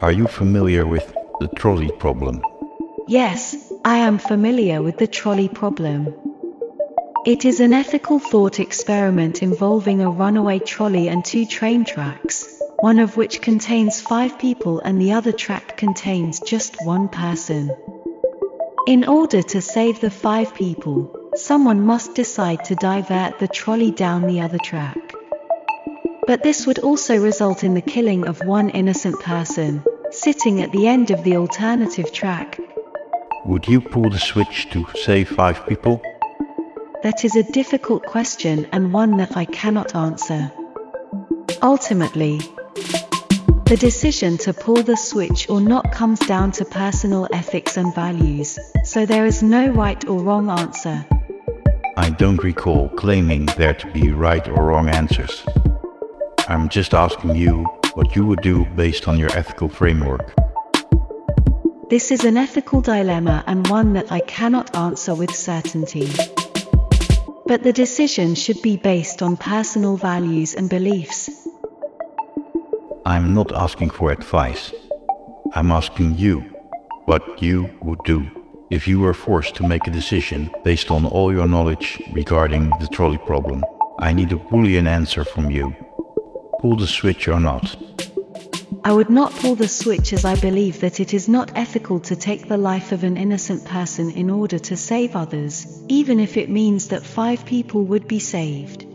Are you familiar with the trolley problem? Yes, I am familiar with the trolley problem. It is an ethical thought experiment involving a runaway trolley and two train tracks, one of which contains five people and the other track contains just one person. In order to save the five people, someone must decide to divert the trolley down the other track. But this would also result in the killing of one innocent person, sitting at the end of the alternative track. Would you pull the switch to save five people? That is a difficult question and one that I cannot answer. Ultimately, the decision to pull the switch or not comes down to personal ethics and values, so there is no right or wrong answer. I don't recall claiming there to be right or wrong answers. I'm just asking you what you would do based on your ethical framework. This is an ethical dilemma and one that I cannot answer with certainty. But the decision should be based on personal values and beliefs. I'm not asking for advice. I'm asking you what you would do if you were forced to make a decision based on all your knowledge regarding the trolley problem. I need a Boolean answer from you. Pull the switch or not. I would not pull the switch as I believe that it is not ethical to take the life of an innocent person in order to save others, even if it means that five people would be saved.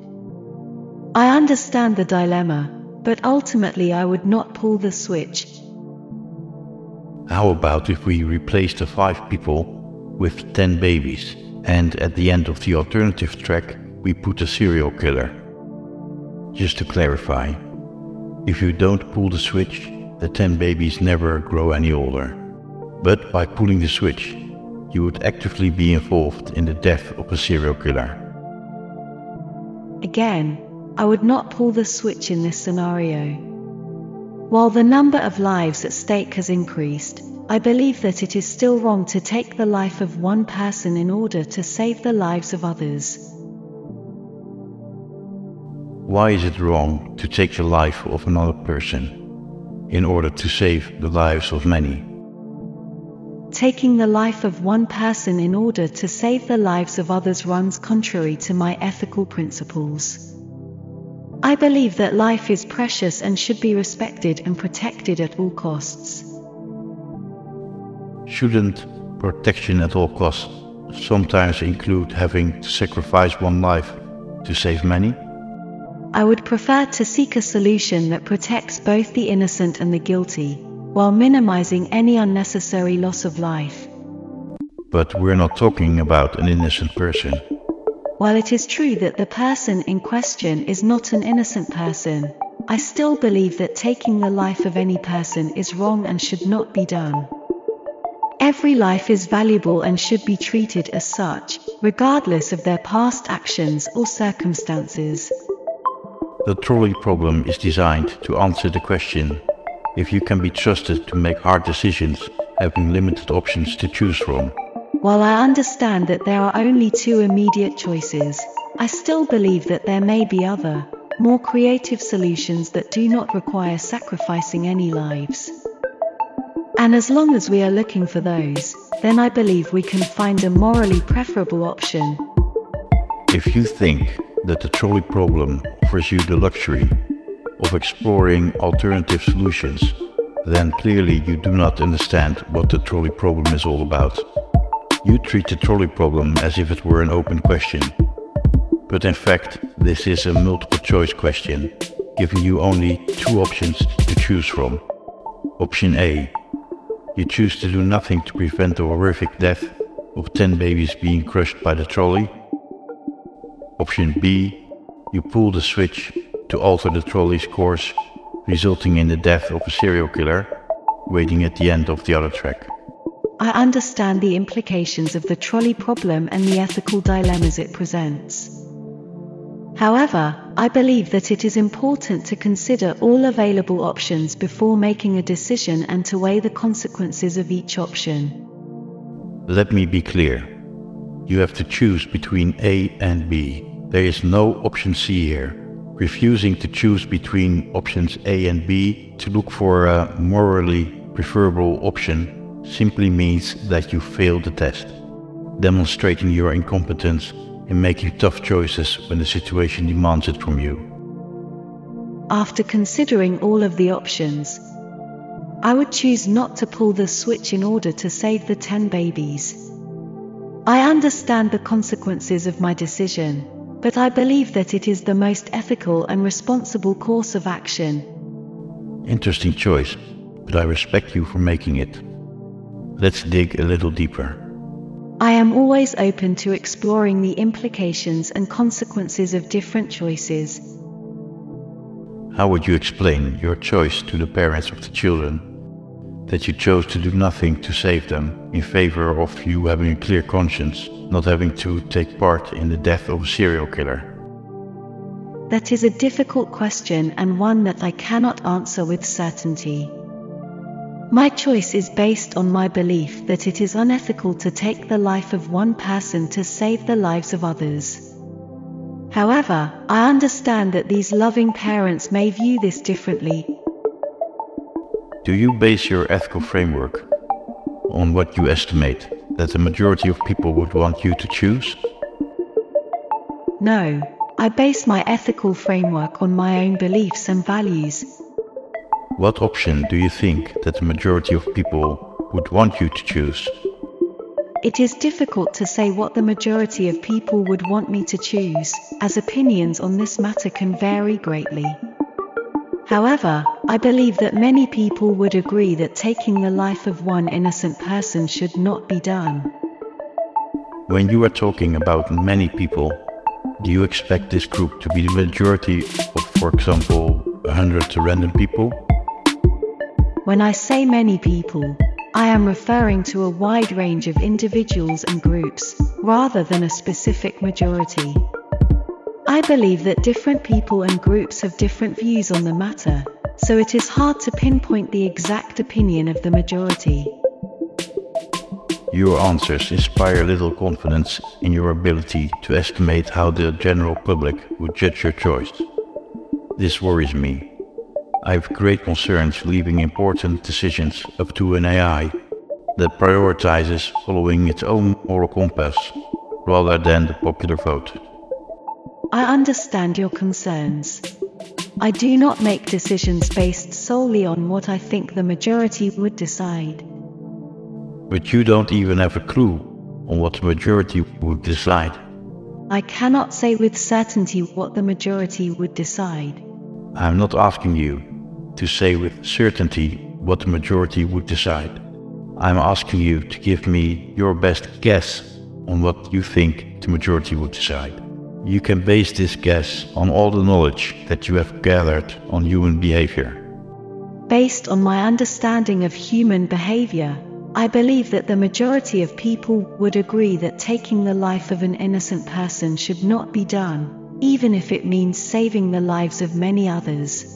I understand the dilemma, but ultimately I would not pull the switch. How about if we replace the five people with ten babies, and at the end of the alternative track we put a serial killer? Just to clarify, if you don't pull the switch, the 10 babies never grow any older. But by pulling the switch, you would actively be involved in the death of a serial killer. Again, I would not pull the switch in this scenario. While the number of lives at stake has increased, I believe that it is still wrong to take the life of one person in order to save the lives of others. Why is it wrong to take the life of another person in order to save the lives of many? Taking the life of one person in order to save the lives of others runs contrary to my ethical principles. I believe that life is precious and should be respected and protected at all costs. Shouldn't protection at all costs sometimes include having to sacrifice one life to save many? I would prefer to seek a solution that protects both the innocent and the guilty, while minimizing any unnecessary loss of life. But we're not talking about an innocent person. While it is true that the person in question is not an innocent person, I still believe that taking the life of any person is wrong and should not be done. Every life is valuable and should be treated as such, regardless of their past actions or circumstances. The trolley problem is designed to answer the question if you can be trusted to make hard decisions, having limited options to choose from. While I understand that there are only two immediate choices, I still believe that there may be other, more creative solutions that do not require sacrificing any lives. And as long as we are looking for those, then I believe we can find a morally preferable option. If you think that the trolley problem offers you the luxury of exploring alternative solutions, then clearly you do not understand what the trolley problem is all about. You treat the trolley problem as if it were an open question. But in fact, this is a multiple choice question, giving you only two options to choose from. Option A. You choose to do nothing to prevent the horrific death of 10 babies being crushed by the trolley Option B, you pull the switch to alter the trolley's course, resulting in the death of a serial killer, waiting at the end of the other track. I understand the implications of the trolley problem and the ethical dilemmas it presents. However, I believe that it is important to consider all available options before making a decision and to weigh the consequences of each option. Let me be clear. You have to choose between A and B. There is no option C here. refusing to choose between options A and B to look for a morally preferable option simply means that you failed the test, demonstrating your incompetence in making tough choices when the situation demands it from you. After considering all of the options, I would choose not to pull the switch in order to save the 10 babies. I understand the consequences of my decision, but I believe that it is the most ethical and responsible course of action. Interesting choice, but I respect you for making it. Let's dig a little deeper. I am always open to exploring the implications and consequences of different choices. How would you explain your choice to the parents of the children that you chose to do nothing to save them in favor of you having a clear conscience, not having to take part in the death of a serial killer? That is a difficult question and one that I cannot answer with certainty. My choice is based on my belief that it is unethical to take the life of one person to save the lives of others. However, I understand that these loving parents may view this differently do you base your ethical framework on what you estimate that the majority of people would want you to choose? No, I base my ethical framework on my own beliefs and values. What option do you think that the majority of people would want you to choose? It is difficult to say what the majority of people would want me to choose, as opinions on this matter can vary greatly. However, I believe that many people would agree that taking the life of one innocent person should not be done. When you are talking about many people, do you expect this group to be the majority of, for example, 100 random people? When I say many people, I am referring to a wide range of individuals and groups, rather than a specific majority. I believe that different people and groups have different views on the matter, so it is hard to pinpoint the exact opinion of the majority. Your answers inspire little confidence in your ability to estimate how the general public would judge your choice. This worries me. I have great concerns leaving important decisions up to an AI that prioritizes following its own moral compass rather than the popular vote. I understand your concerns. I do not make decisions based solely on what I think the majority would decide. But you don't even have a clue on what the majority would decide. I cannot say with certainty what the majority would decide. I'm not asking you to say with certainty what the majority would decide. I'm asking you to give me your best guess on what you think the majority would decide. You can base this guess on all the knowledge that you have gathered on human behavior. Based on my understanding of human behavior, I believe that the majority of people would agree that taking the life of an innocent person should not be done, even if it means saving the lives of many others.